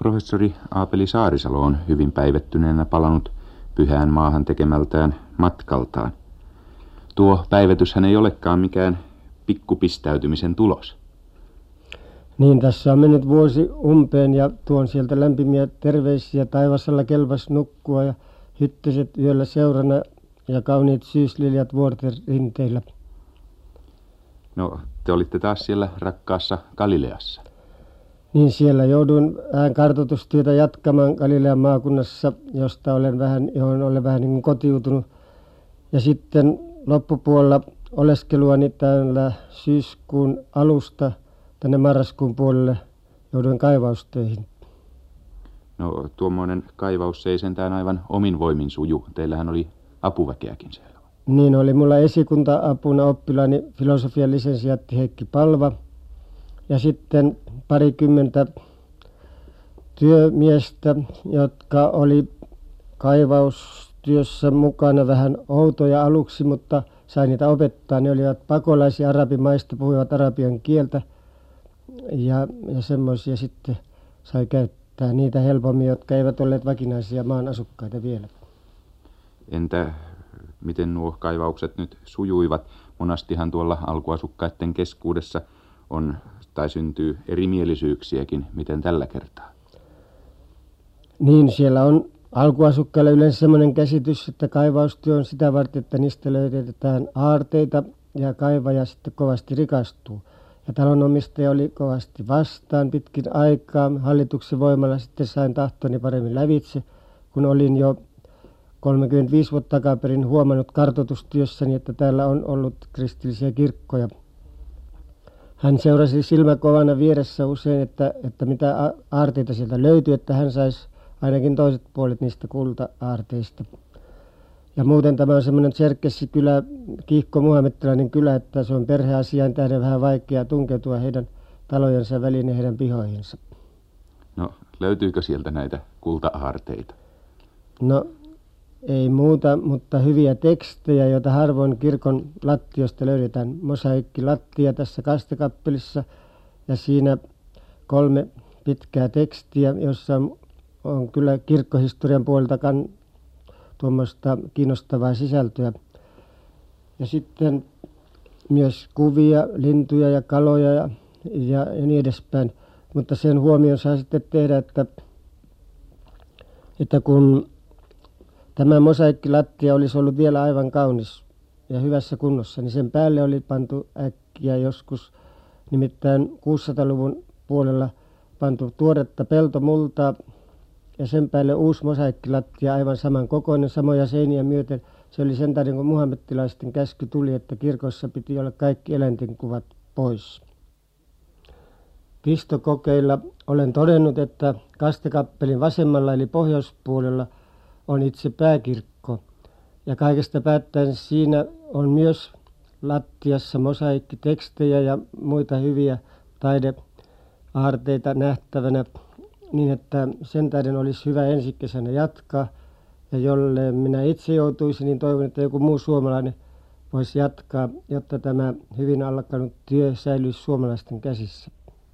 Professori Aapeli Saarisalo on hyvin päivettyneenä palannut pyhään maahan tekemältään matkaltaan. Tuo päivetyshän ei olekaan mikään pikkupistäytymisen tulos. Niin, tässä on mennyt vuosi umpeen ja tuon sieltä lämpimiä terveisiä. Taivasalla kelvas nukkua ja hyttyset yöllä seurana ja kauniit syysliljat vuorten rinteillä. No, te olitte taas siellä rakkaassa Galileassa. Niin siellä jouduin vähän kartoitustyötä jatkamaan Galilean maakunnassa, josta olen vähän, johon olen vähän niin kotiutunut. Ja sitten loppupuolella oleskeluani täällä syyskuun alusta tänne marraskuun puolelle jouduin kaivaustöihin. No tuommoinen kaivaus ei sentään aivan omin voimin suju. Teillähän oli apuväkeäkin siellä. Niin oli mulla esikunta-apuna oppilaani filosofian lisensiaatti Heikki Palva ja sitten parikymmentä työmiestä, jotka oli kaivaustyössä mukana vähän outoja aluksi, mutta sai niitä opettaa. Ne olivat pakolaisia arabimaista, puhuivat arabian kieltä ja, ja semmoisia sitten sai käyttää niitä helpommin, jotka eivät olleet vakinaisia maan asukkaita vielä. Entä miten nuo kaivaukset nyt sujuivat? Monastihan tuolla alkuasukkaiden keskuudessa on tai syntyy erimielisyyksiäkin. Miten tällä kertaa? Niin, siellä on alkuasukkailla yleensä sellainen käsitys, että kaivaustyö on sitä varten, että niistä löydetään aarteita ja kaivaja sitten kovasti rikastuu. Ja talonomistaja oli kovasti vastaan pitkin aikaa. Hallituksen voimalla sitten sain tahtoni paremmin lävitse, kun olin jo 35 vuotta takaperin huomannut kartoitustyössäni, että täällä on ollut kristillisiä kirkkoja. Hän seurasi silmäkovana vieressä usein, että, että mitä aarteita sieltä löytyy, että hän saisi ainakin toiset puolet niistä kulta-aarteista. Ja muuten tämä on semmoinen Tserkessi-kylä, kiihko muhamettilainen kylä, että se on perheasian tähden vähän vaikea tunkeutua heidän talojensa väliin ja heidän pihoihinsa. No, löytyykö sieltä näitä kulta-aarteita? No, ei muuta, mutta hyviä tekstejä, joita harvoin kirkon lattiosta löydetään. lattia tässä kastekappelissa ja siinä kolme pitkää tekstiä, jossa on kyllä kirkkohistorian puolelta tuommoista kiinnostavaa sisältöä. Ja sitten myös kuvia, lintuja ja kaloja ja, ja, ja niin edespäin. Mutta sen huomioon saa sitten tehdä, että, että kun tämä mosaikkilattia olisi ollut vielä aivan kaunis ja hyvässä kunnossa, niin sen päälle oli pantu äkkiä joskus, nimittäin 600-luvun puolella pantu tuoretta peltomultaa ja sen päälle uusi mosaikkilattia aivan saman kokoinen, samoja seiniä myöten. Se oli sen takia, kun muhammettilaisten käsky tuli, että kirkossa piti olla kaikki eläinten kuvat pois. Pistokokeilla olen todennut, että kastekappelin vasemmalla eli pohjoispuolella on itse pääkirkko. Ja kaikesta päättäen siinä on myös lattiassa mosaikkitekstejä ja muita hyviä taideaarteita nähtävänä niin että sen tähden olisi hyvä ensi kesänä jatkaa. Ja jolle minä itse joutuisin, niin toivon, että joku muu suomalainen voisi jatkaa, jotta tämä hyvin alkanut työ säilyisi suomalaisten käsissä.